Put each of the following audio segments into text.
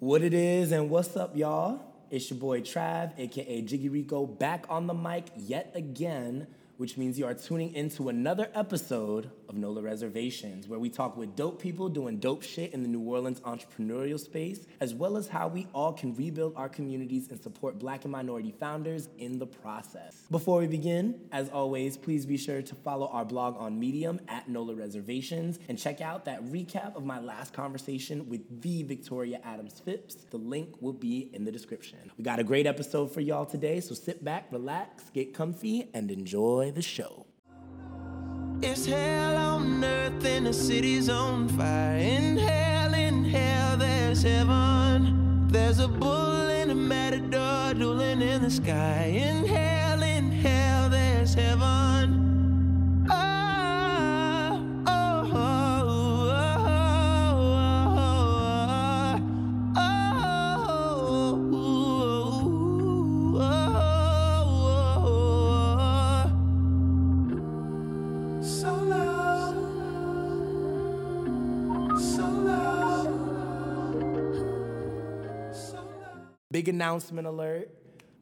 What it is and what's up, y'all? It's your boy Trav, aka Jiggy Rico, back on the mic yet again which means you are tuning into another episode of NOLA Reservations, where we talk with dope people doing dope shit in the New Orleans entrepreneurial space, as well as how we all can rebuild our communities and support black and minority founders in the process. Before we begin, as always, please be sure to follow our blog on Medium at NOLA Reservations and check out that recap of my last conversation with the Victoria Adams Phipps. The link will be in the description. We got a great episode for y'all today, so sit back, relax, get comfy, and enjoy the show. It's hell on earth and the city's on fire. In hell, in hell, there's heaven. There's a bull and a matador dueling in the sky. In hell, in hell, there's heaven. Big announcement alert.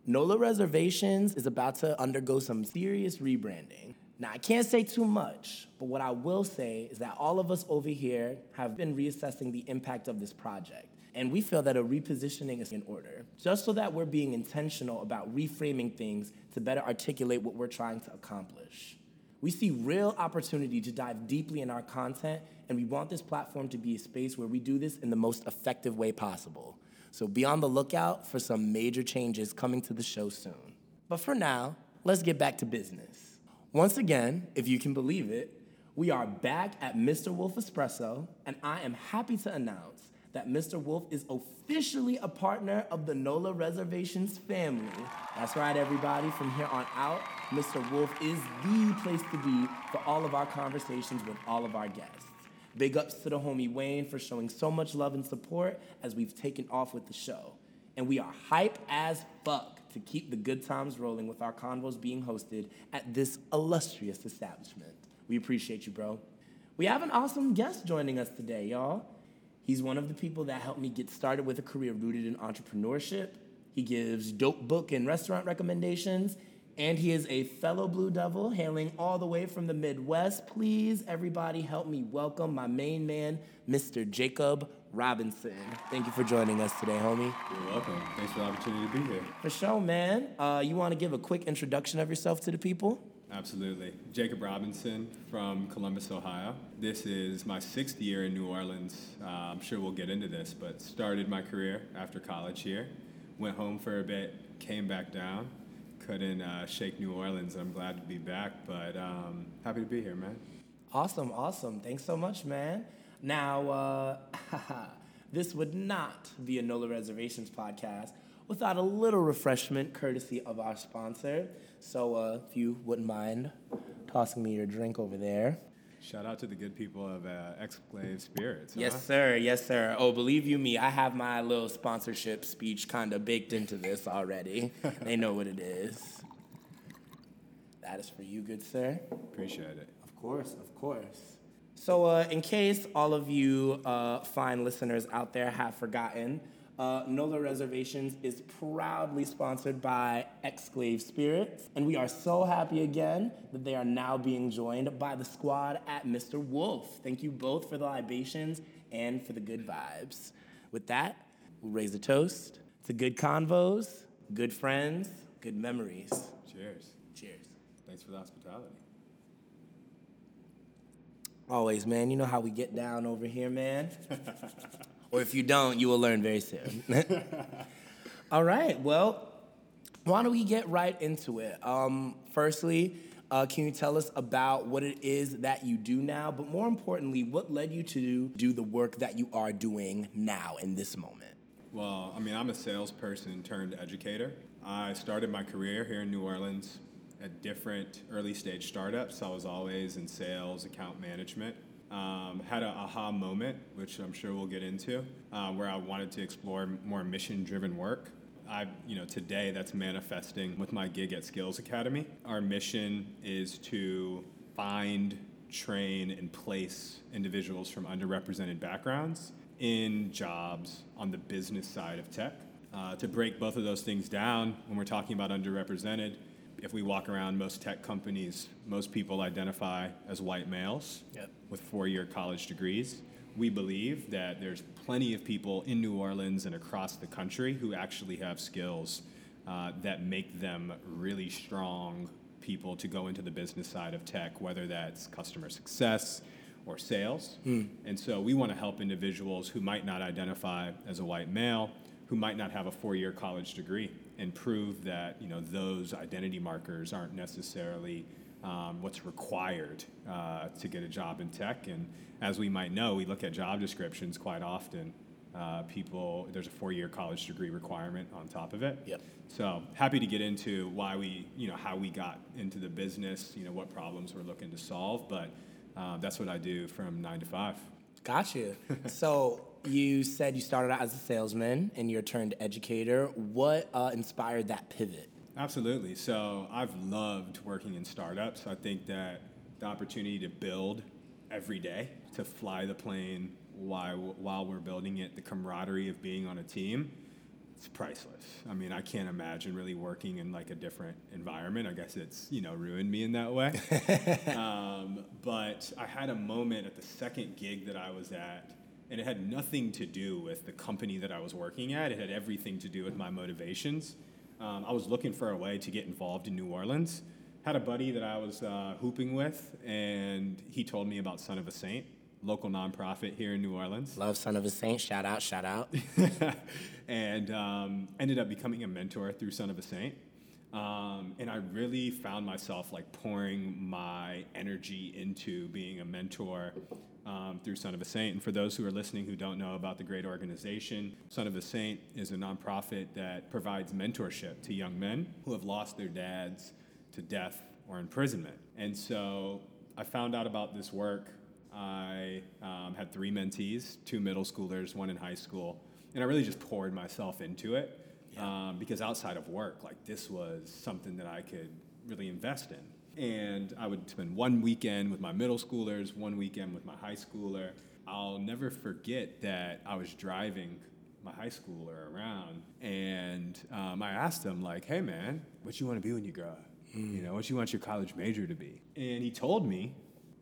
NOLA Reservations is about to undergo some serious rebranding. Now, I can't say too much, but what I will say is that all of us over here have been reassessing the impact of this project. And we feel that a repositioning is in order, just so that we're being intentional about reframing things to better articulate what we're trying to accomplish. We see real opportunity to dive deeply in our content, and we want this platform to be a space where we do this in the most effective way possible. So be on the lookout for some major changes coming to the show soon. But for now, let's get back to business. Once again, if you can believe it, we are back at Mr. Wolf Espresso, and I am happy to announce that Mr. Wolf is officially a partner of the NOLA Reservations family. That's right, everybody. From here on out, Mr. Wolf is the place to be for all of our conversations with all of our guests. Big ups to the homie Wayne for showing so much love and support as we've taken off with the show. And we are hype as fuck to keep the good times rolling with our convos being hosted at this illustrious establishment. We appreciate you, bro. We have an awesome guest joining us today, y'all. He's one of the people that helped me get started with a career rooted in entrepreneurship. He gives dope book and restaurant recommendations, and he is a fellow Blue Devil hailing all the way from the Midwest. Please, everybody, help me welcome my main man, Mr. Jacob Robinson. Thank you for joining us today, homie. You're welcome. Thanks for the opportunity to be here. For sure, man. Uh, you want to give a quick introduction of yourself to the people? Absolutely. Jacob Robinson from Columbus, Ohio. This is my sixth year in New Orleans. Uh, I'm sure we'll get into this, but started my career after college here. Went home for a bit, came back down, couldn't uh, shake New Orleans. I'm glad to be back, but um, happy to be here, man. Awesome, awesome. Thanks so much, man. Now, uh, this would not be a NOLA Reservations podcast without a little refreshment courtesy of our sponsor. So, uh, if you wouldn't mind tossing me your drink over there. Shout out to the good people of uh, Exclave Spirits. Yes, sir. Yes, sir. Oh, believe you me, I have my little sponsorship speech kind of baked into this already. they know what it is. That is for you, good sir. Appreciate it. Of course, of course. So, uh, in case all of you uh, fine listeners out there have forgotten, uh, NOLA Reservations is proudly sponsored by Exclave Spirits, and we are so happy again that they are now being joined by the squad at Mr. Wolf. Thank you both for the libations and for the good vibes. With that, we'll raise a toast to good convos, good friends, good memories. Cheers. Cheers. Thanks for the hospitality. Always, man. You know how we get down over here, man. or if you don't, you will learn very soon. All right. Well, why don't we get right into it? Um, firstly, uh, can you tell us about what it is that you do now? But more importantly, what led you to do the work that you are doing now in this moment? Well, I mean, I'm a salesperson turned educator. I started my career here in New Orleans at different early stage startups. I was always in sales, account management. Um, had an aha moment, which I'm sure we'll get into, uh, where I wanted to explore more mission driven work. I, you know, today that's manifesting with my gig at Skills Academy. Our mission is to find, train, and place individuals from underrepresented backgrounds in jobs on the business side of tech. Uh, to break both of those things down, when we're talking about underrepresented, if we walk around most tech companies, most people identify as white males Yep. with four-year college degrees. We believe that there's plenty of people in New Orleans and across the country who actually have skills uh, that make them really strong people to go into the business side of tech, whether that's customer success or sales. And so we want to help individuals who might not identify as a white male, who might not have a four-year college degree, and prove that you know those identity markers aren't necessarily um, what's required uh, to get a job in tech. And as we might know, we look at job descriptions quite often. Uh, people, there's a four-year college degree requirement on top of it. Yep. So happy to get into why we, you know, how we got into the business, you know, what problems we're looking to solve. But uh, that's what I do from nine to five. Gotcha. so you said you started out as a salesman and you're turned educator. What uh, inspired that pivot? Absolutely. So I've loved working in startups. I think that the opportunity to build every day, to fly the plane while, while we're building it, the camaraderie of being on a team, it's priceless. I mean, I can't imagine really working in like a different environment. I guess it's, you know, ruined me in that way. um, but I had a moment at the second gig that I was at, and it had nothing to do with the company that I was working at. It had everything to do with my motivations. Um, I was looking for a way to get involved in New Orleans. Had a buddy that I was uh, hooping with, and he told me about Son of a Saint, local nonprofit here in New Orleans. Love Son of a Saint. Shout out, shout out. and um, ended up becoming a mentor through Son of a Saint. Um, and I really found myself like pouring my energy into being a mentor um, through Son of a Saint. And for those who are listening who don't know about the great organization, Son of a Saint is a nonprofit that provides mentorship to young men who have lost their dads to death or imprisonment. And so I found out about this work. I um, had three mentees, two middle schoolers, one in high school, and I really just poured myself into it um, because outside of work, like this was something that I could really invest in. And I would spend one weekend with my middle schoolers, one weekend with my high schooler. I'll never forget that I was driving my high schooler around, and um, I asked him like, "Hey, man, what you want to be when you grow up? You know, what you want your college major to be?" And he told me,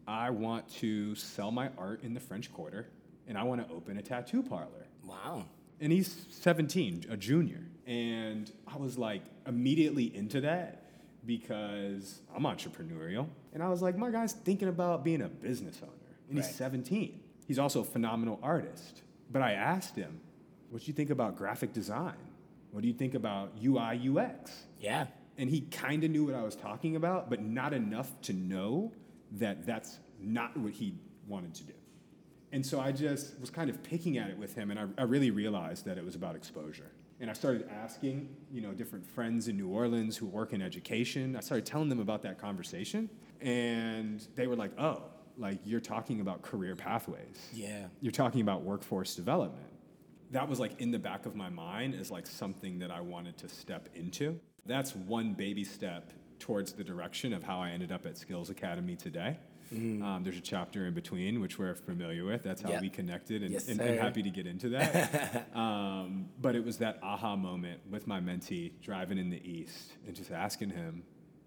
"I want to sell my art in the French Quarter, and I want to open a tattoo parlor." Wow. and he's 17, a junior. And I was like immediately into that because I'm entrepreneurial. And I was like, my guy's thinking about being a business owner. And Right. he's 17. He's also a phenomenal artist. But I asked him, what do you think about graphic design? What do you think about UI, UX? Yeah. and he kind of knew what I was talking about, but not enough to know that that's not what he wanted to do. And so I just was kind of picking at it with him, and I, I really realized that it was about exposure. And I started asking, you know, different friends in New Orleans who work in education. I started telling them about that conversation, and they were like, "Oh, like you're talking about career pathways." Yeah. you're talking about workforce development. That was like in the back of my mind as like something that I wanted to step into. That's one baby step towards the direction of how I ended up at Skills Academy today. Um, there's a chapter in between, which we're familiar with. That's how Yep. we connected, and, Yes, and, and happy to get into that. um, but it was that aha moment with my mentee driving in the east and just asking him,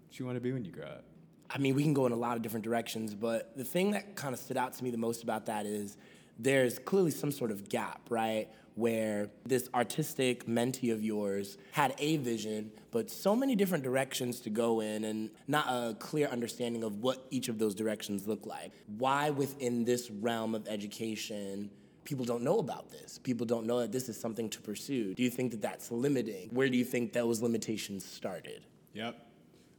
"What you want to be when you grow up?" I mean, we can go in a lot of different directions, but the thing that kind of stood out to me the most about that is there's clearly some sort of gap, right? Where this artistic mentee of yours had a vision, but so many different directions to go in and not a clear understanding of what each of those directions look like. Why within this realm of education, people don't know about this? People don't know that this is something to pursue. Do you think that that's limiting? Where do you think those limitations started? Yep.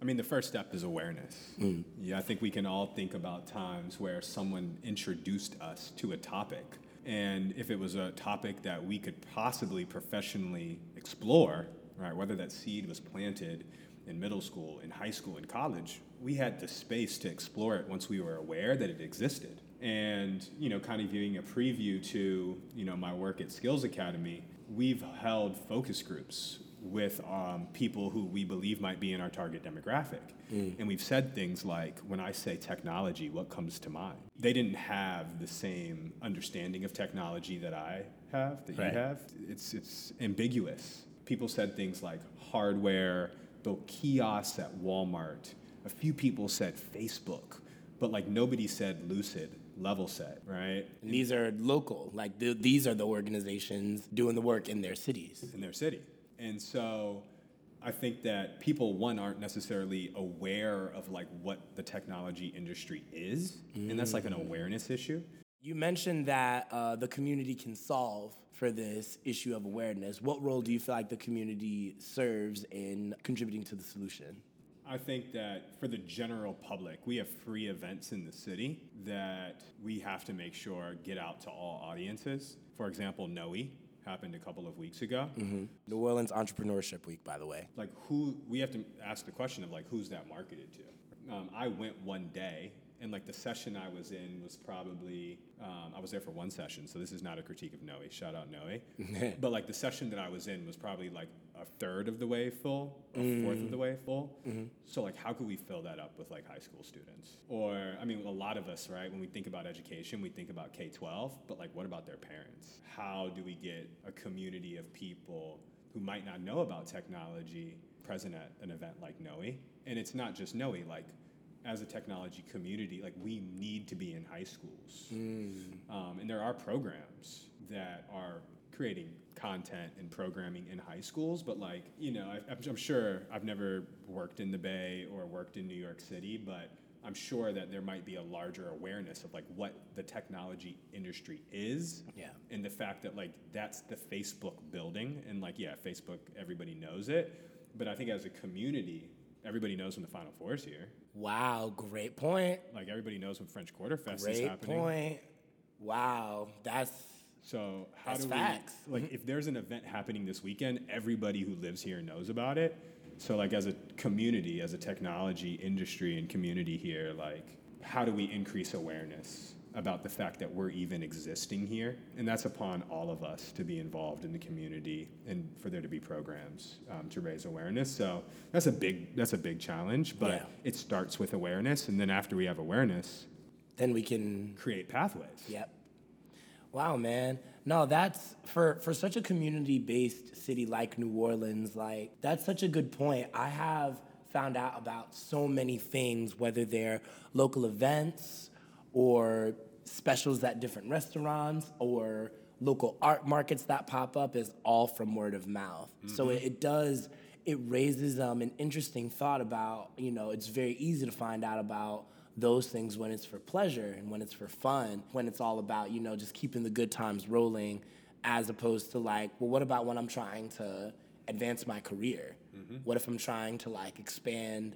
I mean, the first step is awareness. Mm. Yeah, I think we can all think about times where someone introduced us to a topic. And if it was a topic that we could possibly professionally explore, right, whether that seed was planted in middle school, in high school, in college, we had the space to explore it once we were aware that it existed. And, you know, kind of giving a preview to, you know, my work at Skills Academy, we've held focus groups with um, people who we believe might be in our target demographic. And we've said things like, when I say technology, what comes to mind? They didn't have the same understanding of technology that I have, that Right. you have. It's, it's ambiguous. People said things like hardware, the kiosks at Walmart. A few people said Facebook, but like nobody said Lucid, Levelset, right? And these are local. Like th- these are the organizations doing the work in their cities. in their city. And so I think that people, one, aren't necessarily aware of like what the technology industry is. And that's like an awareness issue. You mentioned that uh, the community can solve for this issue of awareness. What role do you feel like the community serves in contributing to the solution? I think that for the general public, we have free events in the city that we have to make sure get out to all audiences. For example, Noe happened a couple of weeks ago. New Orleans Entrepreneurship Week, by the way. like who we have to ask the question of like who's that marketed to um, i went one day and like the session i was in was probably um, i was there for one session so this is not a critique of noe. Shout out noe. But like the session that i was in was probably like a third of the way full a fourth of the way full. So like how could we fill that up with like high school students? Or i mean a lot of us right when we think about education we think about k-12 but like what about their parents? How do we get a community of people who might not know about technology present at an event like Noe. And it's not just Noe, like as a technology community, like we need to be in high schools. Um, and there are programs that are creating content and programming in high schools, but like, you know, I, I'm, I'm sure I've never worked in the Bay or worked in New York City, but I'm sure that there might be a larger awareness of like what the technology industry is Yeah. and the fact that like that's the Facebook building and like yeah, Facebook everybody knows it, but I think as a community, everybody knows when the Final Four is here. Wow, great point. Like everybody knows when French Quarter Fest is happening. Great point. Wow, that's So how That's do facts. we like if there's an event happening this weekend, everybody who lives here knows about it. So like as a community, as a technology industry and community here, like how do we increase awareness about the fact that we're even existing here? And that's upon all of us to be involved in the community and for there to be programs um, to raise awareness. So that's a big that's a big challenge, but Yeah. it starts with awareness, and then after we have awareness, then we can create pathways. Yep. Wow, man. No, that's for for such a community-based city like New Orleans, like that's such a good point. I have found out about so many things whether they're local events or specials at different restaurants or local art markets that pop up is all from word of mouth. So it, it does it raises um, an interesting thought about, you know, it's very easy to find out about those things when it's for pleasure and when it's for fun, when it's all about, you know, just keeping the good times rolling, as opposed to like, well, what about when I'm trying to advance my career? What if I'm trying to like expand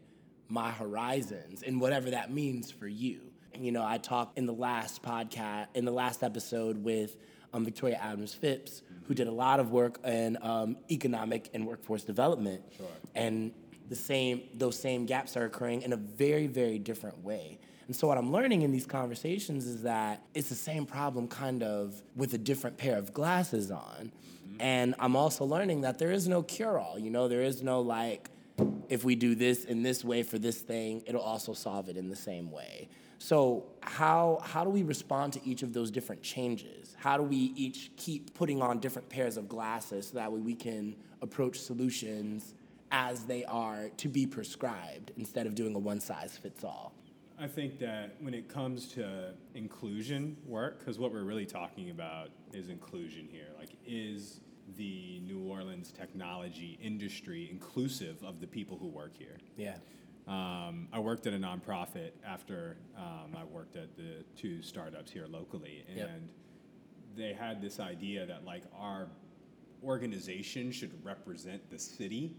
my horizons and whatever that means for you? You know, I talked in the last podcast, in the last episode with um, Victoria Adams Phipps, who did a lot of work in um, economic and workforce development. Sure. And the same, those same gaps are occurring in a very, very different way. And so what I'm learning in these conversations is that it's the same problem kind of with a different pair of glasses on. And I'm also learning that there is no cure-all, you know, there is no like, if we do this in this way for this thing, it'll also solve it in the same way. So how how do we respond to each of those different changes? How do we each keep putting on different pairs of glasses so that way we can approach solutions as they are to be prescribed instead of doing a one size fits all? I think that when it comes to inclusion work, because what we're really talking about is inclusion here. Like, is the New Orleans technology industry inclusive of the people who work here? Yeah. Um, I worked at a nonprofit after um, I worked at the two startups here locally, and Yep. they had this idea that like our organization should represent the city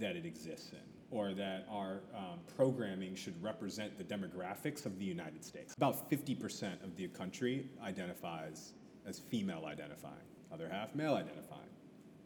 that it exists in, or that our um, programming should represent the demographics of the United States. About 50% of the country identifies as female identifying, other half male identifying.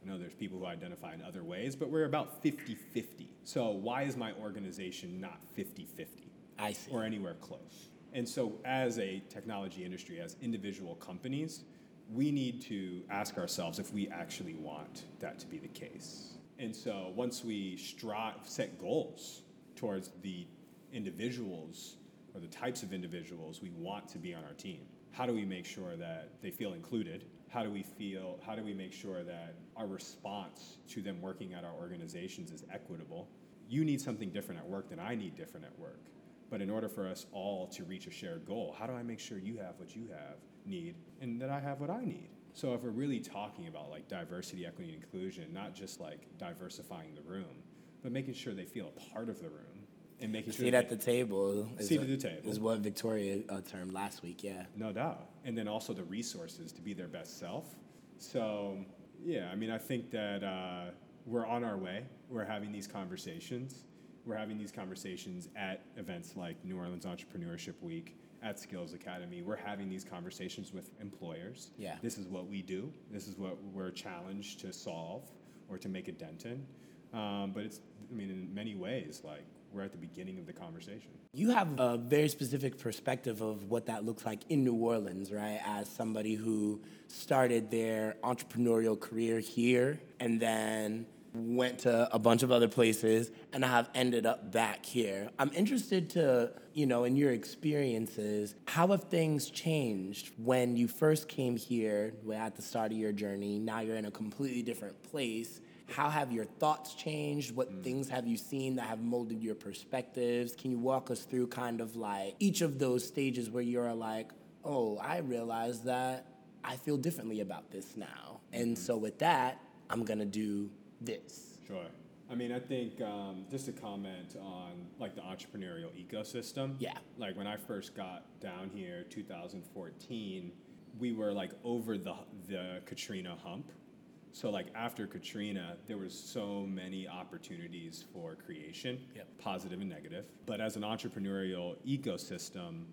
I know there's people who identify in other ways, but we're about 50 50. So, why is my organization not 50 50? I see. Or anywhere close. And so, as a technology industry, as individual companies, we need to ask ourselves if we actually want that to be the case. And so once we strive, set goals towards the individuals or the types of individuals we want to be on our team, how do we make sure that they feel included? How do we feel, how do we make sure that our response to them working at our organizations is equitable? You need something different at work than I need different at work. But in order for us all to reach a shared goal, how do I make sure you have what you have, need, and that I have what I need? So if we're really talking about like diversity, equity, and inclusion, not just like diversifying the room, but making sure they feel a part of the room and making sure Seat at the table. Is Seat a- at the table. is what Victoria uh, termed last week. Yeah. No doubt. And then also the resources to be their best self. So, yeah, I mean, I think that uh, we're on our way. We're having these conversations. We're having these conversations at events like New Orleans Entrepreneurship Week, at Skills Academy. We're having these conversations with employers. Yeah. This is what we do, this is what we're challenged to solve or to make a dent in. Um, but it's, I mean, in many ways, like, we're at the beginning of the conversation. You have a very specific perspective of what that looks like in New Orleans, right? As somebody who started their entrepreneurial career here and then went to a bunch of other places and have ended up back here. I'm interested to, you know, in your experiences, how have things changed when you first came here at the start of your journey? Now you're in a completely different place. How have your thoughts changed? What things have you seen that have molded your perspectives? Can you walk us through kind of like each of those stages where you're like, oh, I realize that I feel differently about this now. And so with that, I'm gonna do this. Sure. I mean, I think um, just to comment on like the entrepreneurial ecosystem. Yeah. Like when I first got down here, 2014, we were like over the the Katrina hump. So like after Katrina, there was so many opportunities for creation, Yep. positive and negative. But as an entrepreneurial ecosystem,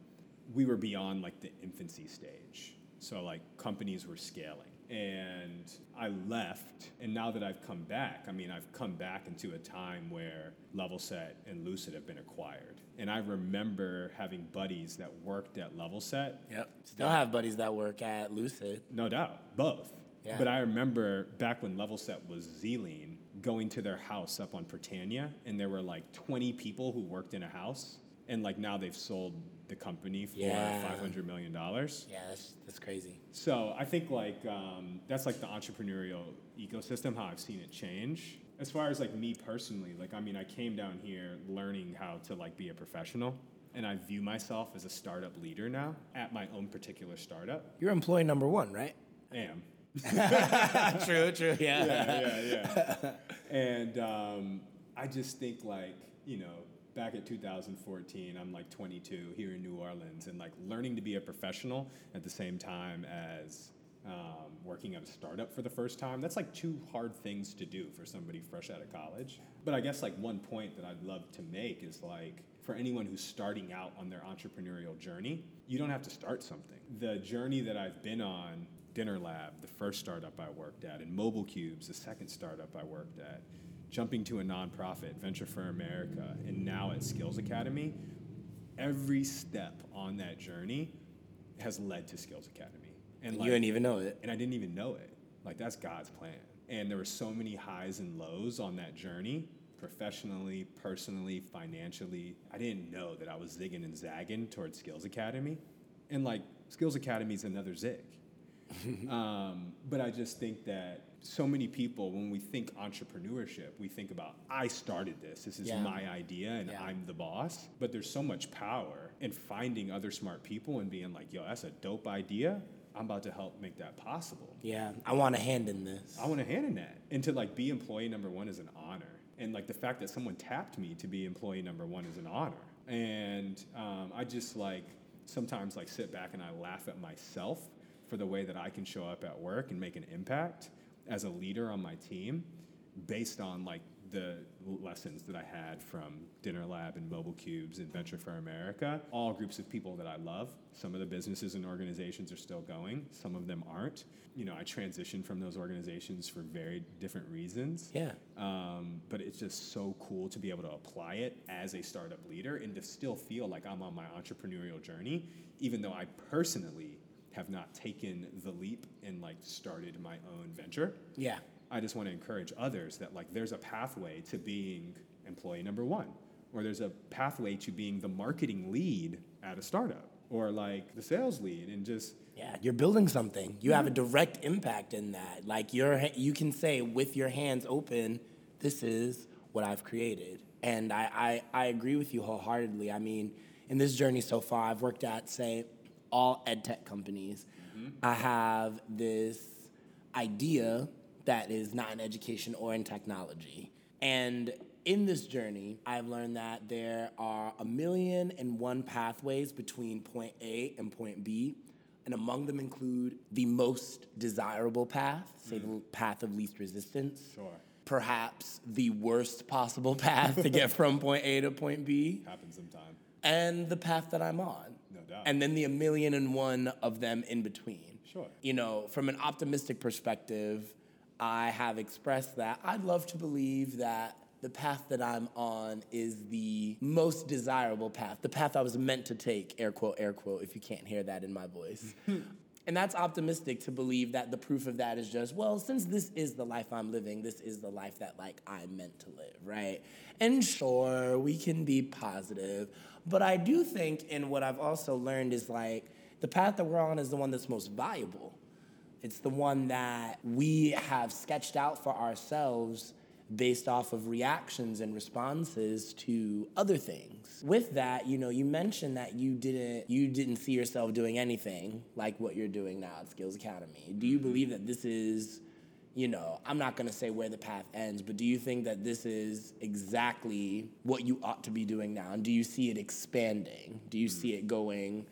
we were beyond like the infancy stage. So like companies were scaling. And I left, and now that I've come back, I mean, I've come back into a time where Levelset and Lucid have been acquired. And I remember having buddies that worked at Levelset. Yep. Still have buddies that work at Lucid. no doubt, both. Yeah. But I remember back when Levelset was zlien, going to their house up on Britannia, and there were like 20 people who worked in a house, and like now they've sold the company for Yeah. 500 million dollars. Yeah, that's, that's crazy. So I think like um, that's like the entrepreneurial ecosystem, how I've seen it change. As far as like me personally, like I mean, I came down here learning how to like be a professional, and I view myself as a startup leader now at my own particular startup. You're employee number one, right? I Am. true, true. Yeah. yeah, yeah, yeah. and um, I just think like you know, back at 2014, I'm like 22 here in New Orleans, and like learning to be a professional at the same time as um, working at a startup for the first time. That's like two hard things to do for somebody fresh out of college. But I guess like one point that I'd love to make is like for anyone who's starting out on their entrepreneurial journey, you don't have to start something. The journey that I've been on Dinner Lab, the first startup I worked at, and Mobile Cubes, the second startup I worked at, jumping to a nonprofit, Venture for America, and now at Skills Academy, every step on that journey has led to Skills Academy. And you didn't even know it. and I didn't even know it. Like that's God's plan. And there were so many highs and lows on that journey, professionally, personally, financially. I didn't know that I was zigging and zagging towards Skills Academy. And like Skills Academy is another zig. um, but I just think that so many people, when we think entrepreneurship, we think about I started this. This is Yeah. my idea, and Yeah. I'm the boss. But there's so much power in finding other smart people and being like, "Yo, that's a dope idea. I'm about to help make that possible." Yeah, I want a hand in this. I want a hand in that. And to like be employee number one is an honor. And like the fact that someone tapped me to be employee number one is an honor. And um, I just like sometimes like sit back and I laugh at myself for the way that I can show up at work and make an impact as a leader on my team based on like the lessons that I had from Dinner Lab and Mobile Cubes and Venture for America. All groups of people that I love. Some of the businesses and organizations are still going, some of them aren't. You know, I transitioned from those organizations for very different reasons. Yeah. Um, but it's just so cool to be able to apply it as a startup leader and to still feel like I'm on my entrepreneurial journey, even though I personally have not taken the leap and like started my own venture Yeah. I just want to encourage others that like there's a pathway to being employee number one, or there's a pathway to being the marketing lead at a startup, or like the sales lead, and just Yeah, you're building something. You have a mm-hmm. direct impact in that. Like you're, you can say with your hands open, "This is what I've created," and I, I, I agree with you wholeheartedly. I mean, in this journey so far, I've worked at say all ed tech companies. Mm-hmm. I have this idea that is not in education or in technology, and in this journey, I've learned that there are a million and one pathways between point A and point B and among them include the most desirable path, say the mm-hmm. path of least resistance. Sure. Perhaps the worst possible path to get from point A to point B, happen sometime. and the path that I'm on. And then the a million and one of them in between. Sure. You know, from an optimistic perspective, I have expressed that I'd love to believe that the path that I'm on is the most desirable path, the path I was meant to take, air quote, air quote, if you can't hear that in my voice. and that's optimistic to believe that the proof of that is just, well, since this is the life I'm living, this is the life that like I'm meant to live, right? And sure, we can be positive, but I do think, and what I've also learned is like the path that we're on is the one that's most valuable. It's the one that we have sketched out for ourselves based off of reactions and responses to other things. With that, you know, you mentioned that you didn't you didn't see yourself doing anything like what you're doing now at Skills Academy. Do you believe that this is you know, I'm not gonna say where the path ends, but do you think that this is exactly what you ought to be doing now? And do you see it expanding? Do you see it going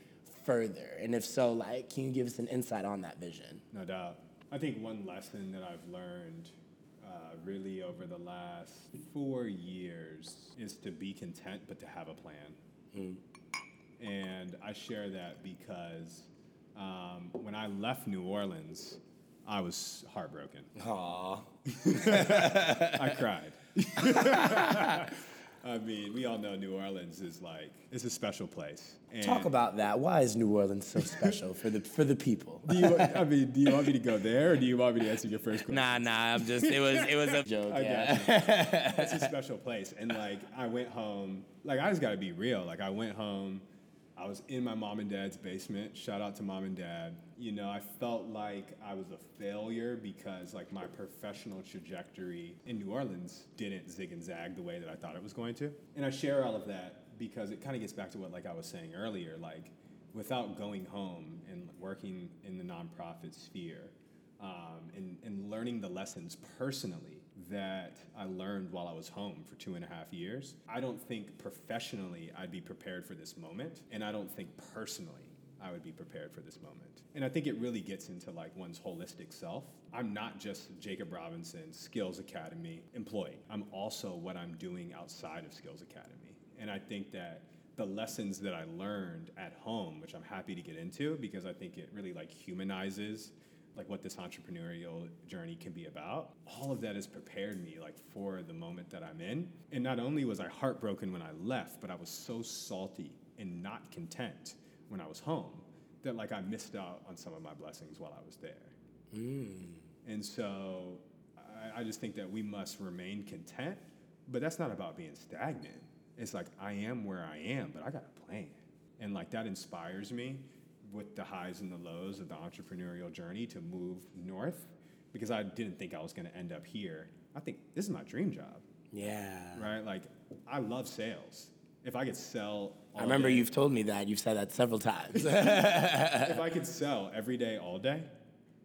further? And if so, like, can you give us an insight on that vision? No doubt. I think one lesson that I've learned uh, really over the last four years is to be content, but to have a plan. And I share that because um, when I left New Orleans, I was heartbroken. Aw. I cried. I mean, we all know New Orleans is like it's a special place. And Talk about that. Why is New Orleans so special for the for the people? Do you, I mean, do you want me to go there, or do you want me to answer your first question? Nah, nah. I'm just. It was. It was a joke. I yeah. It's a special place, and like I went home. Like I just got to be real. Like I went home. I was in my mom and dad's basement. Shout out to mom and dad. You know, I felt like I was a failure because like my professional trajectory in New Orleans didn't zig and zag the way that I thought it was going to. And I share all of that because it kind of gets back to what like I was saying earlier. Like without going home and working in the nonprofit sphere, um, and, and learning the lessons personally that I learned while I was home for two and a half years. I don't think professionally I'd be prepared for this moment, and I don't think personally I would be prepared for this moment. And I think it really gets into like one's holistic self. I'm not just Jacob Robinson Skills Academy employee. I'm also what I'm doing outside of Skills Academy. And I think that the lessons that I learned at home, which I'm happy to get into because I think it really like humanizes like what this entrepreneurial journey can be about. All of that has prepared me like for the moment that I'm in. And not only was I heartbroken when I left, but I was so salty and not content when I was home that like I missed out on some of my blessings while I was there. Mm. And so I, I just think that we must remain content, but that's not about being stagnant. It's like I am where I am, but I got a plan. And like that inspires me with the highs and the lows of the entrepreneurial journey to move north because I didn't think I was going to end up here. I think this is my dream job, Yeah. right? Like I love sales. If I could sell, all I remember day- you've told me that. You've said that several times. if I could sell every day, all day,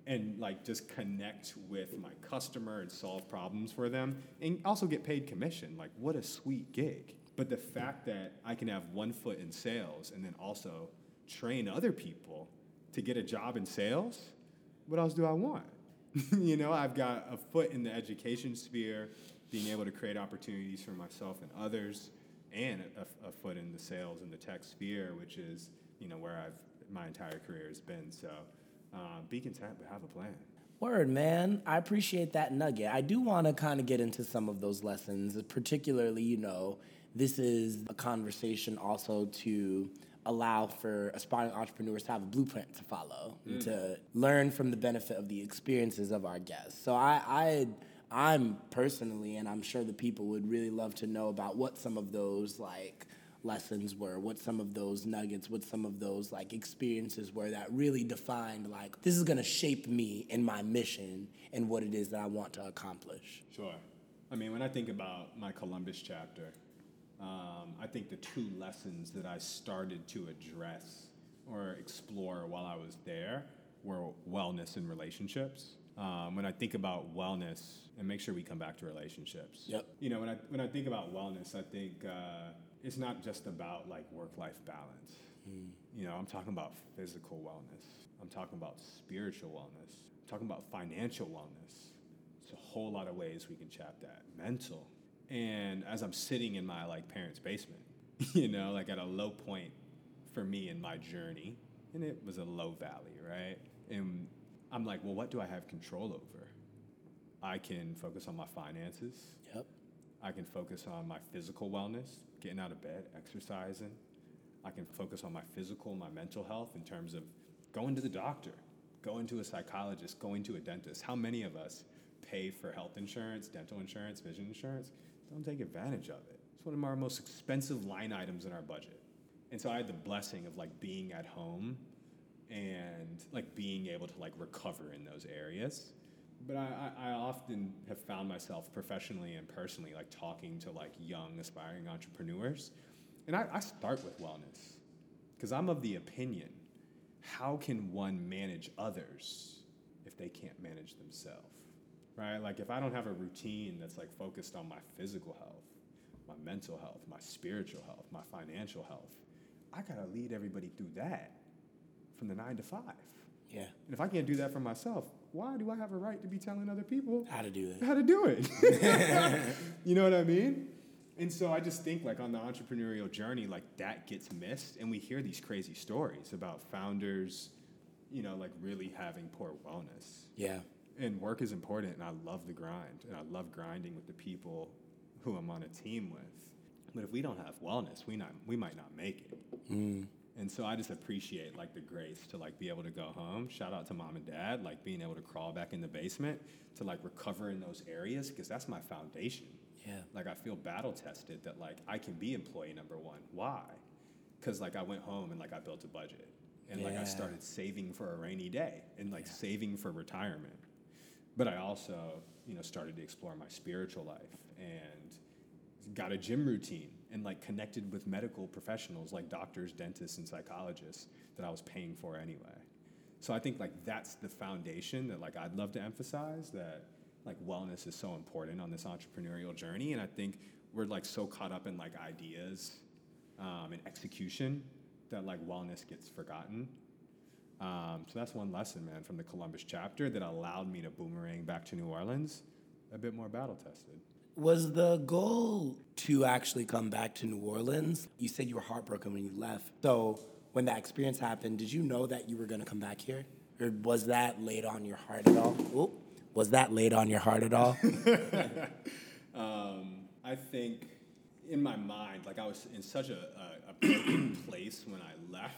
and like just connect with my customer and solve problems for them, and also get paid commission, like what a sweet gig. But the fact that I can have one foot in sales and then also train other people to get a job in sales, what else do I want? you know, I've got a foot in the education sphere, being able to create opportunities for myself and others, and a, a foot in the sales and the tech sphere, which is you know where I've my entire career has been. So uh, be content, but have a plan. Word, man. I appreciate that nugget. I do want to kind of get into some of those lessons, particularly, you know, this is a conversation also to allow for aspiring entrepreneurs to have a blueprint to follow and to learn from the benefit of the experiences of our guests. So I, I I'm personally, and I'm sure the people would really love to know about what some of those like lessons were, what some of those nuggets, what some of those like experiences were that really defined like this is gonna shape me and my mission and what it is that I want to accomplish. Sure. I mean, when I think about my Columbus chapter, um, I think the two lessons that I started to address or explore while I was there were wellness and relationships. Um, when I think about wellness, and make sure we come back to relationships. Yep. You know, when I when I think about wellness, I think uh, it's not just about like work-life balance. You know, I'm talking about physical wellness. I'm talking about spiritual wellness. I'm talking about financial wellness. It's a whole lot of ways we can chat that. Mental. And as I'm sitting in my like parents' basement, you know, like at a low point for me in my journey, and it was a low valley, right? And I'm like, well, what do I have control over? I can focus on my finances. Yep. I can focus on my physical wellness, getting out of bed, exercising. I can focus on my physical, my mental health in terms of going to the doctor, going to a psychologist, going to a dentist. How many of us pay for health insurance, dental insurance, vision insurance? Don't take advantage of it. It's one of our most expensive line items in our budget. And so I had the blessing of like being at home and like being able to like recover in those areas. But I, I, often have found myself professionally and personally like talking to like young aspiring entrepreneurs. And I, I start with wellness because I'm of the opinion how can one manage others if they can't manage themselves? Right? Like if I don't have a routine that's like focused on my physical health, my mental health, my spiritual health, my financial health, I gotta lead everybody through that from the nine to five. Yeah. And if I can't do that for myself, why do I have a right to be telling other people How to do that. how to do it? you know what I mean? And so I just think like on the entrepreneurial journey, like that gets missed, and we hear these crazy stories about founders, you know, like really having poor wellness. Yeah. And work is important, and I love the grind, and I love grinding with the people who I'm on a team with. But if we don't have wellness, we not we might not make it. Mm. And so I just appreciate like the grace to like be able to go home. Shout out to mom and dad, like being able to crawl back in the basement to like recover in those areas because that's my foundation. Yeah. Like I feel battle tested that like I can be employee number one. Why? Because like I went home and like I built a budget and like I started saving for a rainy day and like saving for retirement. But I also, you know, started to explore my spiritual life and got a gym routine and like connected with medical professionals like doctors, dentists, and psychologists that I was paying for anyway. So I think like that's the foundation that like I'd love to emphasize that like wellness is so important on this entrepreneurial journey, and I think we're like so caught up in like ideas um, and execution that like wellness gets forgotten. Um, so that's one lesson, man, from the Columbus chapter that allowed me to boomerang back to New Orleans a bit more battle tested. Was the goal to actually come back to New Orleans? You said you were heartbroken when you left. So when that experience happened, did you know that you were going to come back here? Or was that laid on your heart at all? Oop. Was that laid on your heart at all? Um, I think in my mind, like I was in such a, a, a broken place when I left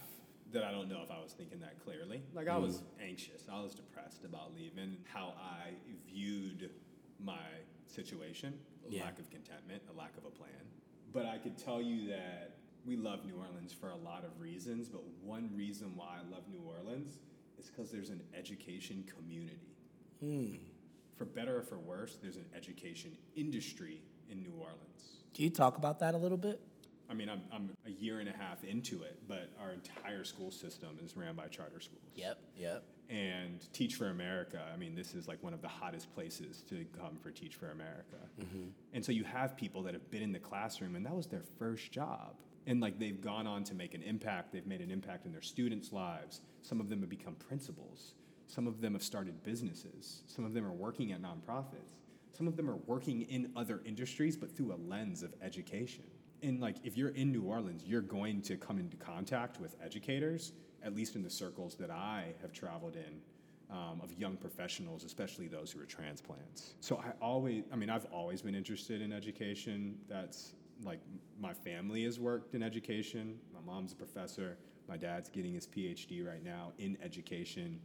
that I don't know if I was thinking that clearly. Like I was anxious, I was depressed about leaving, how I viewed my situation, a Yeah. lack of contentment, a lack of a plan. But I could tell you that we love New Orleans for a lot of reasons, but one reason why I love New Orleans is because there's an education community hmm. for better or for worse, there's an education industry in New Orleans. Can you talk about that a little bit? I mean, I'm, I'm a year and a half into it, but our entire school system is ran by charter schools. Yep, yep. And Teach for America, I mean, this is like one of the hottest places to come for Teach for America. Mm-hmm. And so you have people that have been in the classroom and that was their first job. And like they've gone on to make an impact, they've made an impact in their students' lives. Some of them have become principals. Some of them have started businesses. Some of them are working at nonprofits. Some of them are working in other industries, but through a lens of education. And like if you're in New Orleans, you're going to come into contact with educators, at least in the circles that I have traveled in, um, of young professionals, especially those who are transplants. So I always, I mean, I've always been interested in education that's like my family has worked in education. My mom's a professor. My dad's getting his PhD right now in education.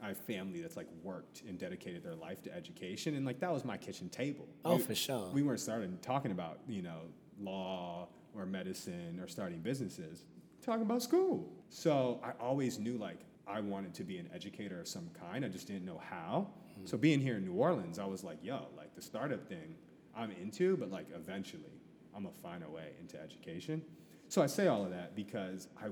I have family that's like worked and dedicated their life to education, and like that was my kitchen table. Oh, We- for sure. We weren't starting talking about you know law or medicine or starting businesses. Talking about school. So I always knew like I wanted to be an educator of some kind. I just didn't know how. Hmm. So being here in New Orleans, I was like, yo, like the startup thing, I'm into, but like eventually, I'm gonna find a way into education. So I say all of that because I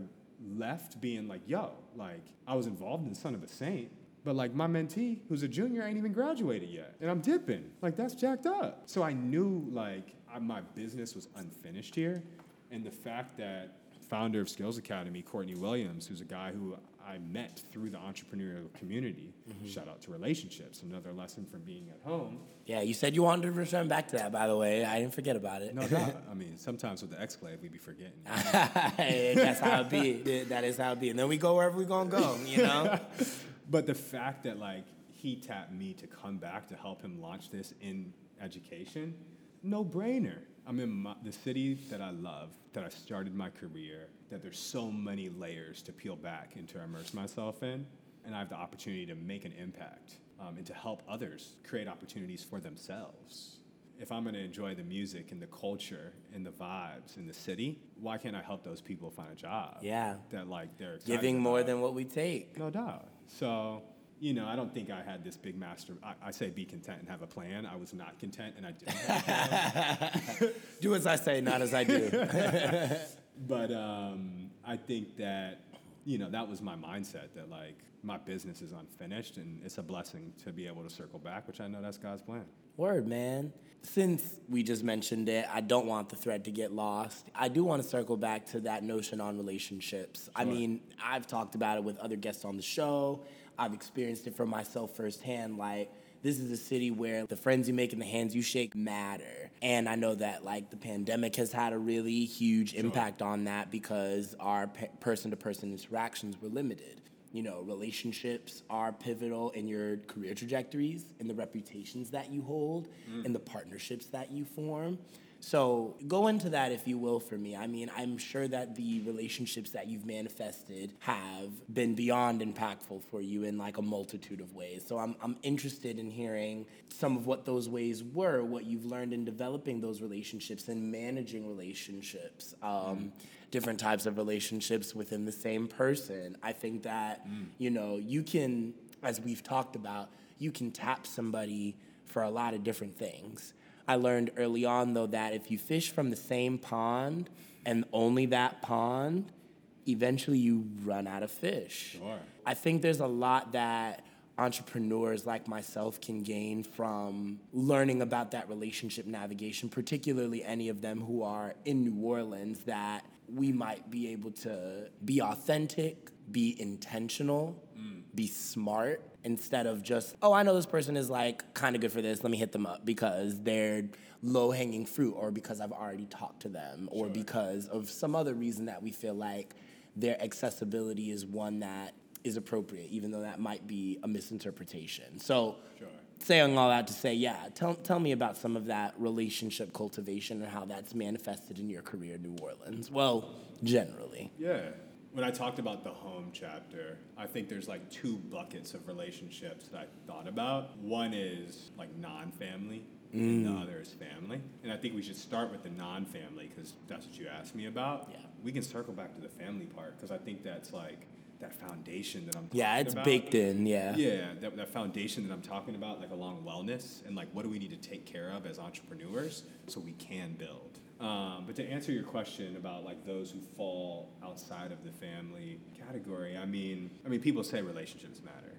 left being like, yo, like I was involved in Son of a Saint, but like my mentee, who's a junior, ain't even graduated yet, and I'm dipping. Like that's jacked up. So I knew like I, my business was unfinished here, and the fact that founder of Skills Academy, Courtney Williams, who's a guy who I met through the entrepreneurial community. Mm-hmm. Shout out to relationships, another lesson from being at home. Yeah, you said you wanted to return back to that, by the way. I didn't forget about it. No doubt. I mean, sometimes with the exclave, we'd be forgetting. That's how it be. That is how it be. And then we go wherever we're gonna go, you know? But the fact that like he tapped me to come back to help him launch this in education, no brainer. I'm in my, the city that I love, that I started my career, that there's so many layers to peel back and to immerse myself in, and I have the opportunity to make an impact um, and to help others create opportunities for themselves. If I'm going to enjoy the music and the culture and the vibes in the city, why can't I help those people find a job? Yeah. That like they're Giving more about? than what we take. No doubt. So, you know, I don't think I had this big master. I, I say be content and have a plan. I was not content and I didn't. have Do as I say, not as I do. but um, I think that, you know, that was my mindset that like my business is unfinished and it's a blessing to be able to circle back, which I know that's God's plan. Word, man. Since we just mentioned it, I don't want the thread to get lost. I do want to circle back to that notion on relationships. I mean, I've talked about it with other guests on the show. I've experienced it for myself firsthand. Like, this is a city where the friends you make and the hands you shake matter. And I know that, like, the pandemic has had a really huge impact on that because our person to person interactions were limited you know, relationships are pivotal in your career trajectories, in the reputations that you hold, mm. in the partnerships that you form. So go into that, if you will, for me. I mean, I'm sure that the relationships that you've manifested have been beyond impactful for you in like a multitude of ways. So I'm, I'm interested in hearing some of what those ways were, what you've learned in developing those relationships and managing relationships. Um, different types of relationships within the same person. I think that, you know, you can, as we've talked about, you can tap somebody for a lot of different things. I learned early on, though, that if you fish from the same pond and only that pond, eventually you run out of fish. Sure. I think there's a lot that entrepreneurs like myself can gain from learning about that relationship navigation, particularly any of them who are in New Orleans, that we might be able to be authentic, be intentional, mm. be smart instead of just, oh, I know this person is like kind of good for this, let me hit them up because they're low hanging fruit or because I've already talked to them or because of some other reason that we feel like their accessibility is one that is appropriate, even though that might be a misinterpretation. So, Sure. saying all that to say, yeah, tell, tell me about some of that relationship cultivation and how that's manifested in your career in New Orleans. Well, generally. Yeah. When I talked about the home chapter, I think there's like two buckets of relationships that I thought about. One is like non family, and the mm. other is family. And I think we should start with the non family because that's what you asked me about. Yeah. We can circle back to the family part because I think that's like that foundation that I'm talking Yeah, it's about. baked in, yeah. Yeah, that, that foundation that I'm talking about, like along wellness and like what do we need to take care of as entrepreneurs so we can build. Um, but to answer your question about like those who fall outside of the family category, I mean, I mean, people say relationships matter.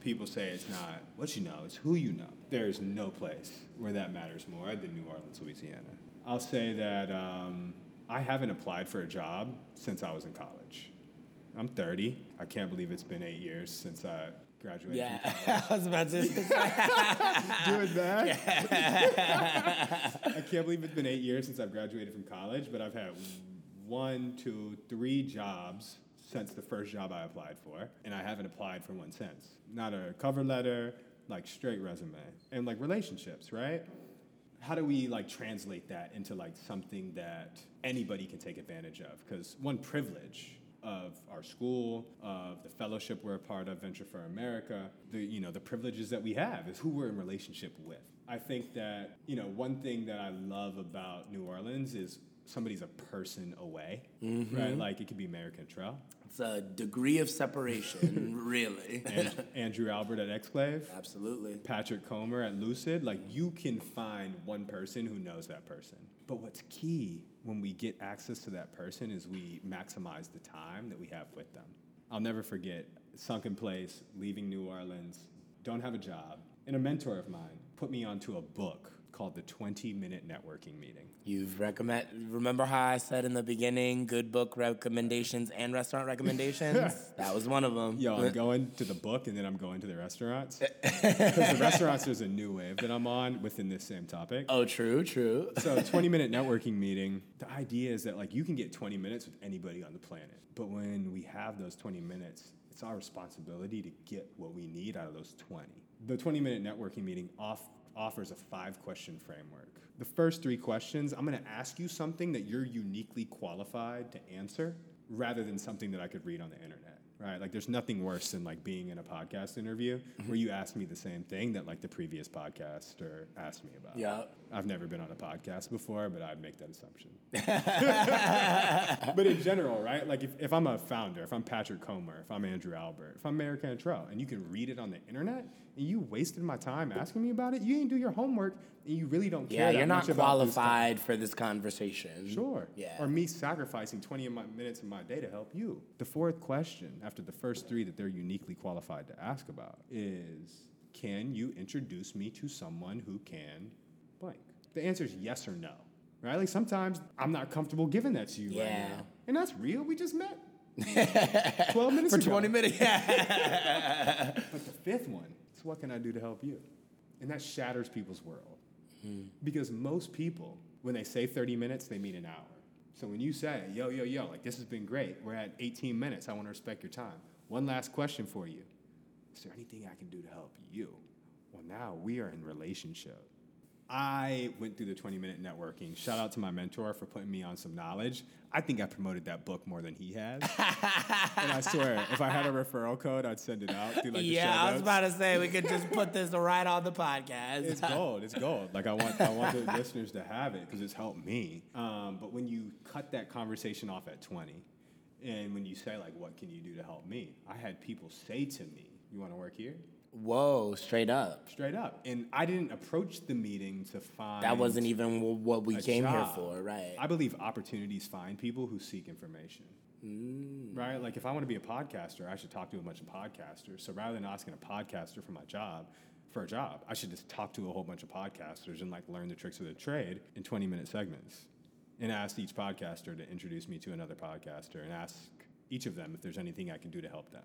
People say it's not what you know, it's who you know. There's no place where that matters more than New Orleans, Louisiana. I'll say that um, I haven't applied for a job since I was in college. I'm 30. I can't believe it's been eight years since I graduated. Yeah, I was about to say. doing that. I can't believe it's been eight years since I've graduated from college, but I've had one, two, three jobs since the first job I applied for, and I haven't applied for one since. Not a cover letter, like straight resume. And like relationships, right? how do we like translate that into like something that anybody can take advantage of? Because one privilege of our school, of the fellowship we're a part of, Venture for America, the you know the privileges that we have is who we're in relationship with. I think that you know one thing that I love about New Orleans is somebody's a person away, mm-hmm. right? Like it could be Mayor Cantrell, It's a degree of separation, really. and Andrew Albert at Exclave, Absolutely. Patrick Comer at Lucid. Like you can find one person who knows that person. But what's key when we get access to that person is we maximize the time that we have with them. I'll never forget sunken place, leaving New Orleans, don't have a job, and a mentor of mine put me onto a book called the 20 minute networking meeting. You've recommend. Remember how I said in the beginning, good book recommendations and restaurant recommendations. that was one of them. Yo, I'm going to the book and then I'm going to the restaurants. Because the restaurants, there's a new wave that I'm on within this same topic. Oh, true, true. So, 20 minute networking meeting, the idea is that like you can get 20 minutes with anybody on the planet. But when we have those 20 minutes, it's our responsibility to get what we need out of those 20. The 20 minute networking meeting off, offers a five question framework. The first three questions, I'm going to ask you something that you're uniquely qualified to answer rather than something that I could read on the internet. Right? Like there's nothing worse than like being in a podcast interview mm-hmm. where you ask me the same thing that like the previous podcaster asked me about. Yeah. I've never been on a podcast before, but I'd make that assumption. but in general, right? Like if, if I'm a founder, if I'm Patrick Comer, if I'm Andrew Albert, if I'm Mayor Cantrell, and you can read it on the internet, and you wasted my time asking me about it, you didn't do your homework, and you really don't care. Yeah, that you're not about this qualified for this conversation. Sure. Yeah. Or me sacrificing 20 of my minutes of my day to help you. The fourth question, after the first three that they're uniquely qualified to ask about, is can you introduce me to someone who can blank? The answer is yes or no. Right? Like sometimes I'm not comfortable giving that to you right now. And that's real. We just met 12 minutes For ago. 20 minutes. Yeah. But the fifth one is what can I do to help you? And that shatters people's world. Hmm. Because most people, when they say 30 minutes, they mean an hour. So when you say, yo, yo, yo, like this has been great, we're at 18 minutes, I want to respect your time. One last question for you Is there anything I can do to help you? Well, now we are in relationship. I went through the 20 minute networking. Shout out to my mentor for putting me on some knowledge. I think I promoted that book more than he has. and I swear, if I had a referral code, I'd send it out through like the yeah, show I was about to say we could just put this right on the podcast. It's gold. It's gold. Like I want, I want the listeners to have it because it's helped me. Um, but when you cut that conversation off at 20, and when you say like, "What can you do to help me?" I had people say to me, "You want to work here?" Whoa, straight up. Straight up. And I didn't approach the meeting to find That wasn't even what we came here for, right? I believe opportunities find people who seek information. Mm. Right? Like if I want to be a podcaster, I should talk to a bunch of podcasters. So rather than asking a podcaster for my job, for a job, I should just talk to a whole bunch of podcasters and like learn the tricks of the trade in 20 minute segments. And ask each podcaster to introduce me to another podcaster and ask each of them if there's anything I can do to help them.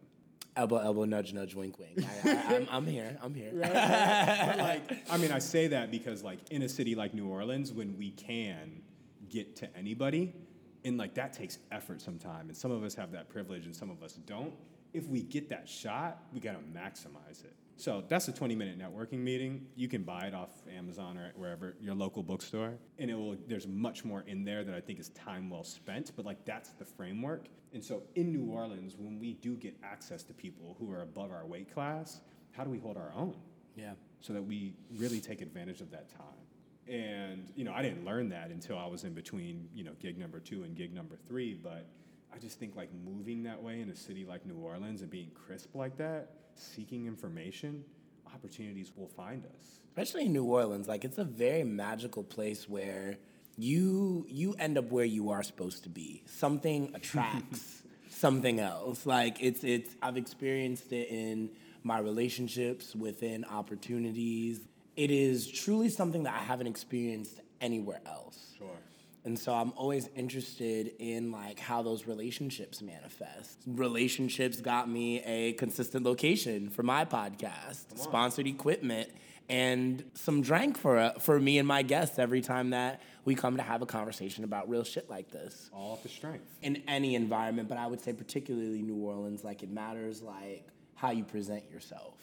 Elbow, elbow, nudge, nudge, wink, wink. I, I, I'm, I'm here. I'm here. But like, I mean, I say that because like in a city like New Orleans, when we can get to anybody, and like that takes effort sometimes, and some of us have that privilege and some of us don't. If we get that shot, we gotta maximize it. So that's a 20 minute networking meeting. You can buy it off Amazon or wherever your local bookstore, and it will. There's much more in there that I think is time well spent. But like that's the framework. And so in New Orleans, when we do get access to people who are above our weight class, how do we hold our own? Yeah. so that we really take advantage of that time. And you know, I didn't learn that until I was in between, you know, gig number two and gig number three. But I just think like moving that way in a city like New Orleans and being crisp like that, seeking information, opportunities will find us. especially in New Orleans, like it's a very magical place where you you end up where you are supposed to be. Something attracts something else. Like it's it's I've experienced it in my relationships, within opportunities. It is truly something that I haven't experienced anywhere else. Sure. And so I'm always interested in like how those relationships manifest. Relationships got me a consistent location for my podcast, sponsored equipment, and some drink for uh, for me and my guests every time that we come to have a conversation about real shit like this. All off the strength. In any environment, but I would say particularly New Orleans, like it matters like how you present yourself.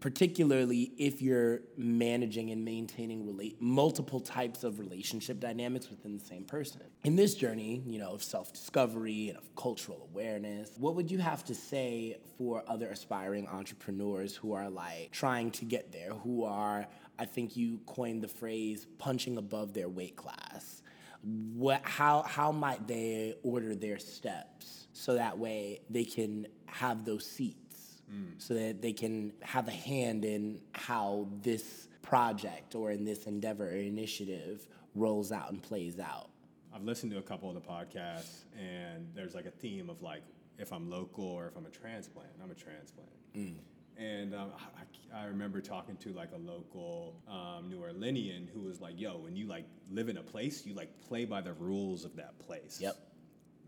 Particularly if you're managing and maintaining relate multiple types of relationship dynamics within the same person. In this journey, you know, of self-discovery and of cultural awareness, what would you have to say for other aspiring entrepreneurs who are like trying to get there, who are I think you coined the phrase punching above their weight class. What how how might they order their steps so that way they can have those seats mm. so that they can have a hand in how this project or in this endeavor or initiative rolls out and plays out. I've listened to a couple of the podcasts, and there's like a theme of like if I'm local or if I'm a transplant. I'm a transplant. Mm. And um, I, I, remember talking to like a local um, New Orleanian who was like, "Yo, when you like live in a place, you like play by the rules of that place." Yep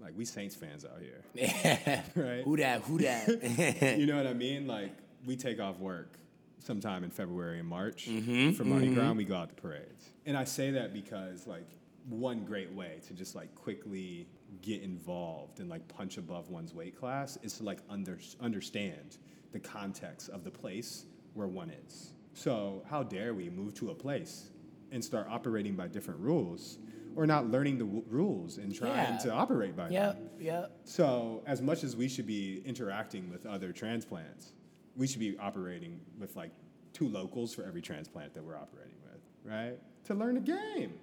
like we Saints fans out here. right? Who that? Who that? you know what I mean? Like we take off work sometime in February and March mm-hmm, for Mardi mm-hmm. Gras. We go out to parades, and I say that because like one great way to just like quickly get involved and like punch above one's weight class is to like under, understand the context of the place where one is. So how dare we move to a place and start operating by different rules? Or not learning the w- rules and trying yeah. to operate by yep, them. Yep. So as much as we should be interacting with other transplants, we should be operating with like two locals for every transplant that we're operating with, right? To learn the game.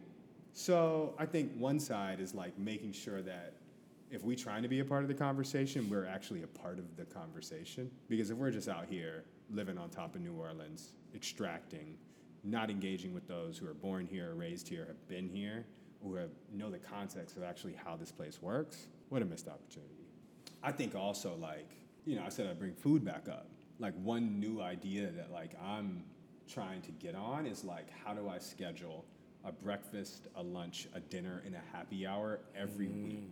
So I think one side is like making sure that if we're trying to be a part of the conversation, we're actually a part of the conversation. Because if we're just out here living on top of New Orleans, extracting, not engaging with those who are born here, raised here, have been here, who have, know the context of actually how this place works, what a missed opportunity. I think also like, you know, I said I bring food back up. Like one new idea that like I'm trying to get on is like how do I schedule a breakfast, a lunch, a dinner, and a happy hour every mm. week.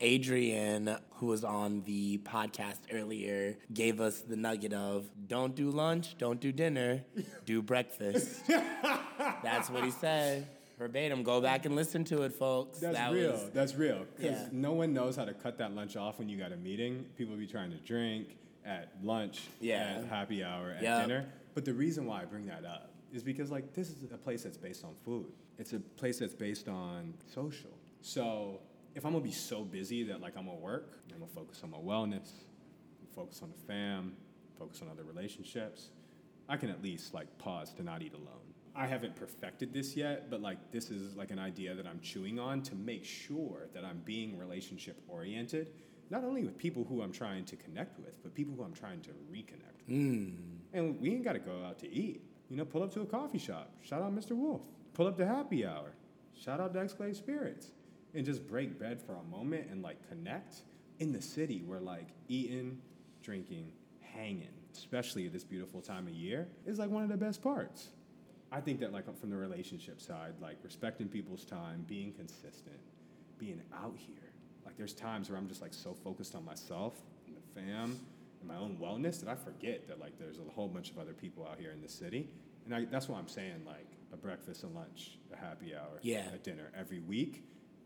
Adrian, who was on the podcast earlier, gave us the nugget of don't do lunch, don't do dinner, do breakfast. That's what he said verbatim. Go back and listen to it, folks. That's that real. Was, That's real. Because yeah. no one knows how to cut that lunch off when you got a meeting. People be trying to drink at lunch, yeah. at happy hour, at yep. dinner. But the reason why I bring that up is because like this is a place that's based on food. It's a place that's based on social. So if I'm gonna be so busy that like I'm gonna work, I'm gonna focus on my wellness, focus on the fam, focus on other relationships, I can at least like pause to not eat alone. I haven't perfected this yet, but like this is like an idea that I'm chewing on to make sure that I'm being relationship oriented, not only with people who I'm trying to connect with, but people who I'm trying to reconnect with. Mm. And we ain't got to go out to eat. You know, pull up to a coffee shop. Shout out Mr. Wolf. Pull up to happy hour. Shout out Dexclave Spirits. And just break bread for a moment and like connect in the city where like eating, drinking, hanging, especially at this beautiful time of year, is like one of the best parts. I think that like from the relationship side, like respecting people's time, being consistent, being out here. Like there's times where I'm just like so focused on myself and the fam and my own wellness that I forget that like there's a whole bunch of other people out here in the city. And I, that's why I'm saying like a breakfast, a lunch, a happy hour, yeah. a dinner every week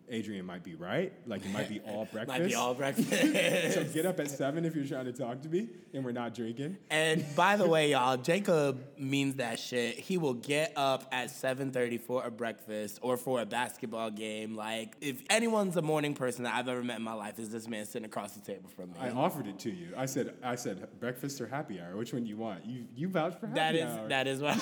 Adrian might be right. Like it might be all breakfast. might be all breakfast. so get up at seven if you're trying to talk to me and we're not drinking. And by the way, y'all, Jacob means that shit. He will get up at 7:30 for a breakfast or for a basketball game. Like if anyone's a morning person that I've ever met in my life, is this man sitting across the table from me. I offered it to you. I said I said breakfast or happy hour. Which one do you want? You you vouch for happy that is, hour. That is what.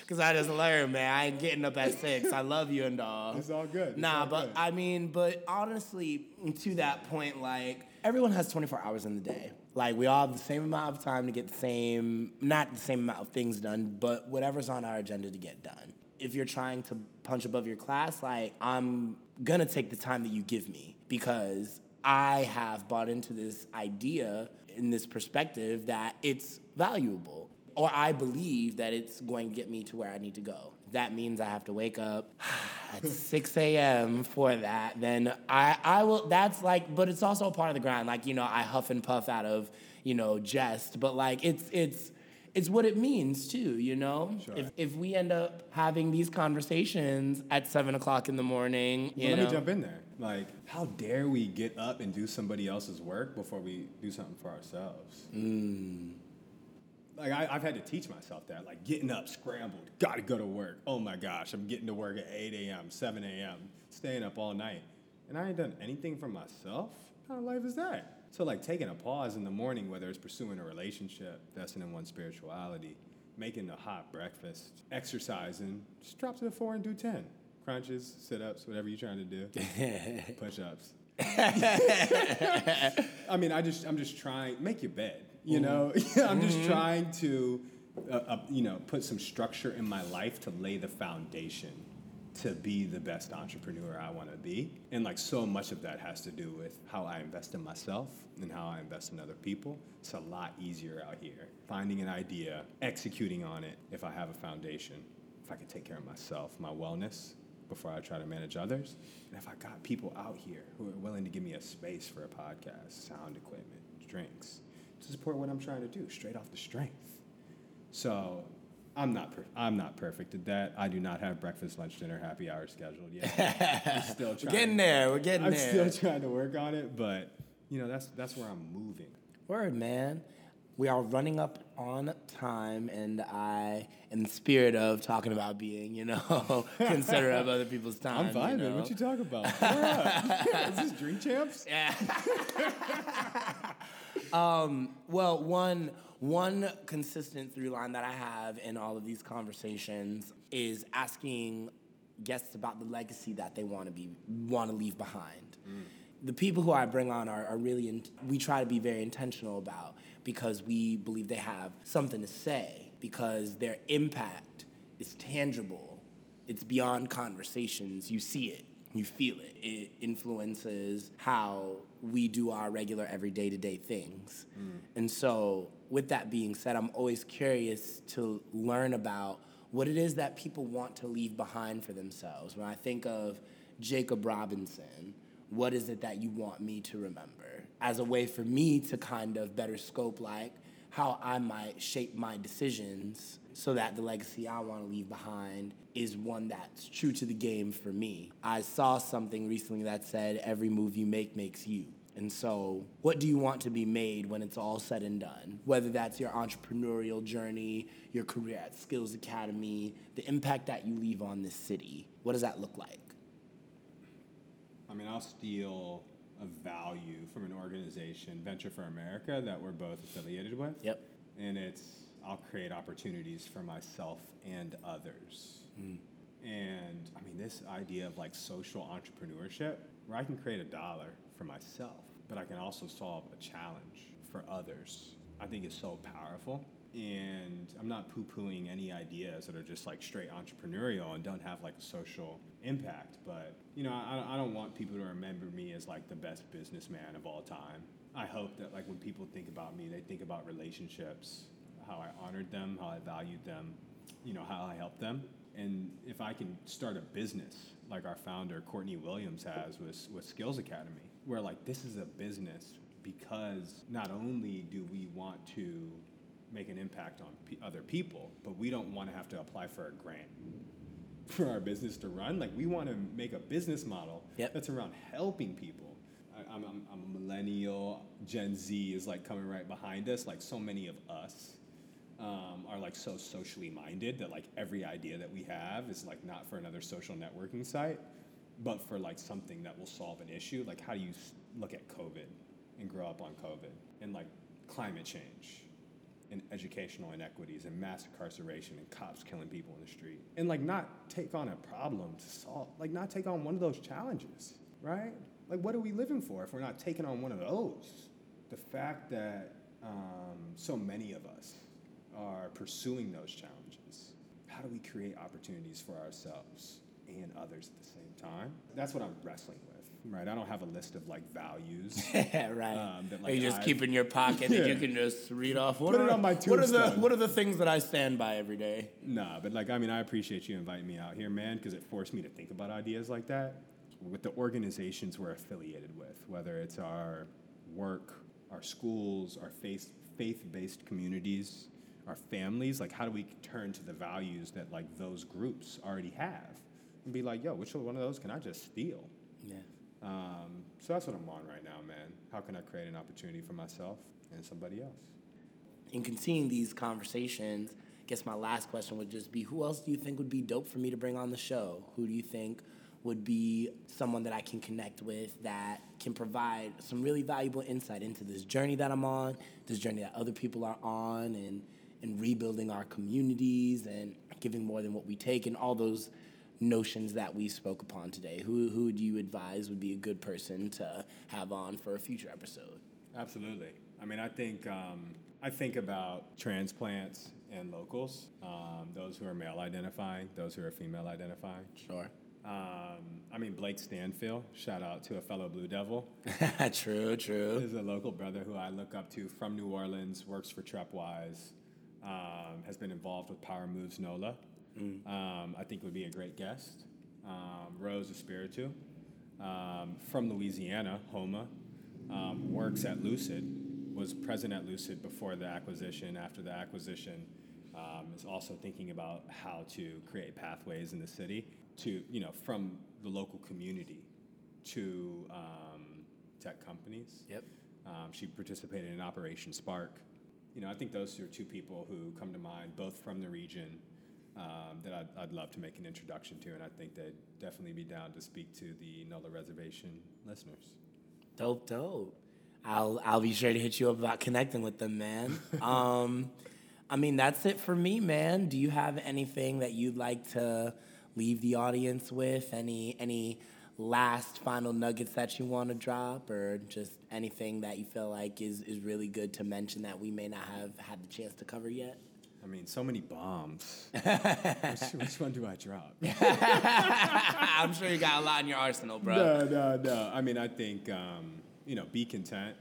Because I just learned, man. I ain't getting up at six. I love you and all it's all good. It's nah, all but good. I mean, but honestly, to that point, like everyone has 24 hours in the day. Like we all have the same amount of time to get the same, not the same amount of things done, but whatever's on our agenda to get done. If you're trying to punch above your class, like I'm gonna take the time that you give me because I have bought into this idea in this perspective that it's valuable or I believe that it's going to get me to where I need to go that means I have to wake up at 6 a.m. for that, then I, I will, that's like, but it's also a part of the grind. Like, you know, I huff and puff out of, you know, jest, but like, it's, it's, it's what it means too, you know? Sure. If, if we end up having these conversations at seven o'clock in the morning, well, let know? me jump in there. Like, how dare we get up and do somebody else's work before we do something for ourselves? Mm. Like I, I've had to teach myself that, like getting up, scrambled, gotta go to work. Oh my gosh, I'm getting to work at 8 a.m., 7 a.m., staying up all night. And I ain't done anything for myself. What kind of life is that? So like taking a pause in the morning, whether it's pursuing a relationship, investing in one's spirituality, making a hot breakfast, exercising, just drop to the four and do 10. Crunches, sit-ups, whatever you're trying to do. Push-ups. I mean, I just I'm just trying make your bed. You know, I'm just trying to, uh, uh, you know, put some structure in my life to lay the foundation to be the best entrepreneur I want to be. And like so much of that has to do with how I invest in myself and how I invest in other people. It's a lot easier out here finding an idea, executing on it if I have a foundation. If I can take care of myself, my wellness, before I try to manage others. And if I got people out here who are willing to give me a space for a podcast, sound equipment, drinks, to support what I'm trying to do, straight off the strength. So I'm not per- I'm not perfect at that. I do not have breakfast, lunch, dinner, happy hour scheduled yet. I'm still We're trying. getting there. We're getting there. I'm still trying to work on it, but you know that's that's where I'm moving. Word, man. We are running up on time, and I, in the spirit of talking about being, you know, considerate of other people's time. I'm fine, you man. know. What you talking about? Is this Drink Champs? Um, well, one one consistent through line that I have in all of these conversations is asking guests about the legacy that they want to be want to leave behind. Mm. The people who I bring on are, are really in, we try to be very intentional about because we believe they have something to say because their impact is tangible. It's beyond conversations. You see it. You feel it. It influences how we do our regular everyday to day things. And so, with that being said, I'm always curious to learn about what it is that people want to leave behind for themselves. When I think of Jacob Robinson, what is it that you want me to remember? As a way for me to kind of better scope, like, how I might shape my decisions so that the legacy I want to leave behind is one that's true to the game for me. I saw something recently that said every move you make makes you. And so, what do you want to be made when it's all said and done? Whether that's your entrepreneurial journey, your career at Skills Academy, the impact that you leave on this city, what does that look like? I mean, I'll steal a value from an organization, Venture for America, that we're both affiliated with. Yep. And it's, I'll create opportunities for myself and others. And I mean, this idea of like social entrepreneurship, where I can create a dollar for myself, but I can also solve a challenge for others, I think is so powerful. And I'm not poo pooing any ideas that are just like straight entrepreneurial and don't have like a social impact. But, you know, I, I don't want people to remember me as like the best businessman of all time. I hope that like when people think about me, they think about relationships, how I honored them, how I valued them, you know, how I helped them. And if I can start a business like our founder, Courtney Williams, has with, with Skills Academy, where like this is a business because not only do we want to make an impact on pe other people, but we don't want to have to apply for a grant for our business to run. Like we want to make a business model Yep. that's around helping people. I, I'm, I'm, I'm a millennial. Gen Z is like coming right behind us. Like so many of us um, are like so socially minded that like every idea that we have is like not for another social networking site, but for like something that will solve an issue. Like how do you look at COVID and grow up on COVID and like climate change and educational inequities and mass incarceration and cops killing people in the street and like not take on a problem to solve like not take on one of those challenges right like what are we living for if we're not taking on one of those the fact that um, so many of us are pursuing those challenges how do we create opportunities for ourselves and others at the same time that's what i'm wrestling with right i don't have a list of like values right. Um, that, or you just I've- keep in your pocket that you can just read off. What Put it are, on my what are the. What are the things that I stand by every day? Nah, but like, I mean, I appreciate you inviting me out here, man, because it forced me to think about ideas like that. With the organizations we're affiliated with, whether it's our work, our schools, our faith faith-based communities, our families, like how do we turn to the values that like those groups already have and be like, yo, which one of those can I just steal? Yeah. Um, so that's what I'm on right now, man. How can I create an opportunity for myself and somebody else? in continuing these conversations, I guess my last question would just be who else do you think would be dope for me to bring on the show? Who do you think would be someone that I can connect with that can provide some really valuable insight into this journey that I'm on, this journey that other people are on, and, and rebuilding our communities and giving more than what we take, and all those notions that we spoke upon today. Who, who do you advise would be a good person to have on for a future episode? Absolutely. I mean, I think um, I think about transplants and locals, um, those who are male identifying, those who are female identifying. Sure. Um, I mean, Blake Stanfield, shout out to a fellow Blue Devil, true, true. is a local brother who I look up to from New Orleans, works for Trepwise, um, has been involved with Power Moves NOLA. Um, I think would be a great guest. Um, Rose Espiritu um, from Louisiana, Houma, um, works at Lucid, was present at Lucid before the acquisition, after the acquisition, um, is also thinking about how to create pathways in the city to, you know, from the local community to um, tech companies. Yep. Um, she participated in Operation Spark. You know, I think those are two people who come to mind, both from the region, um, that I'd, I'd love to make an introduction to, and I think they'd definitely be down to speak to the NOLA Reservation listeners. Dope, dope. I'll I'll be sure to hit you up about connecting with them, man. um, I mean, that's it for me, man. Do you have anything that you'd like to leave the audience with? Any any last final nuggets that you want to drop, or just anything that you feel like is is really good to mention that we may not have had the chance to cover yet? I mean, so many bombs. which, which one do I drop? I'm sure you got a lot in your arsenal, bro. No, no, no. I mean, I think um, you know, be content,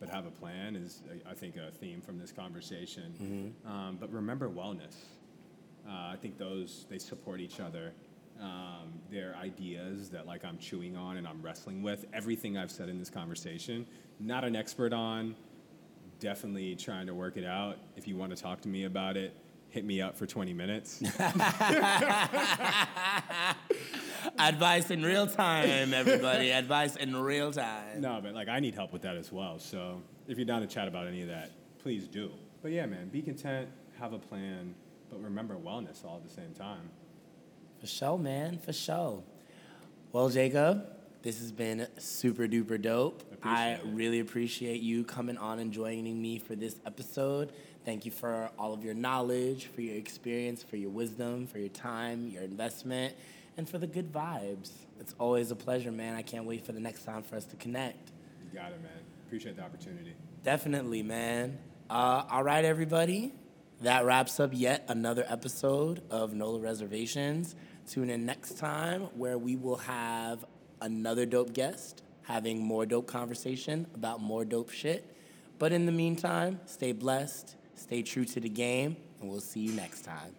but have a plan is, I think, a theme from this conversation. Um, but remember wellness. Uh, I think those they support each other. Um, they're ideas that like I'm chewing on and I'm wrestling with. Everything I've said in this conversation, not an expert on. Definitely trying to work it out. If you want to talk to me about it, hit me up for 20 minutes. Advice in real time, everybody. Advice in real time. No, but like I need help with that as well. So if you're down to chat about any of that, please do. But yeah, man, be content, have a plan, but remember wellness all at the same time. For sure, man. For sure. Well, Jacob, this has been super duper dope. I it. really appreciate you coming on and joining me for this episode. Thank you for all of your knowledge, for your experience, for your wisdom, for your time, your investment, and for the good vibes. It's always a pleasure, man. I can't wait for the next time for us to connect. You got it, man. Appreciate the opportunity. Definitely, man. Uh, all right, everybody. That wraps up yet another episode of NOLA Reservations. Tune in next time where we will have another dope guest having more dope conversation about more dope shit. But in the meantime, stay blessed, stay true to the game, and we'll see you next time.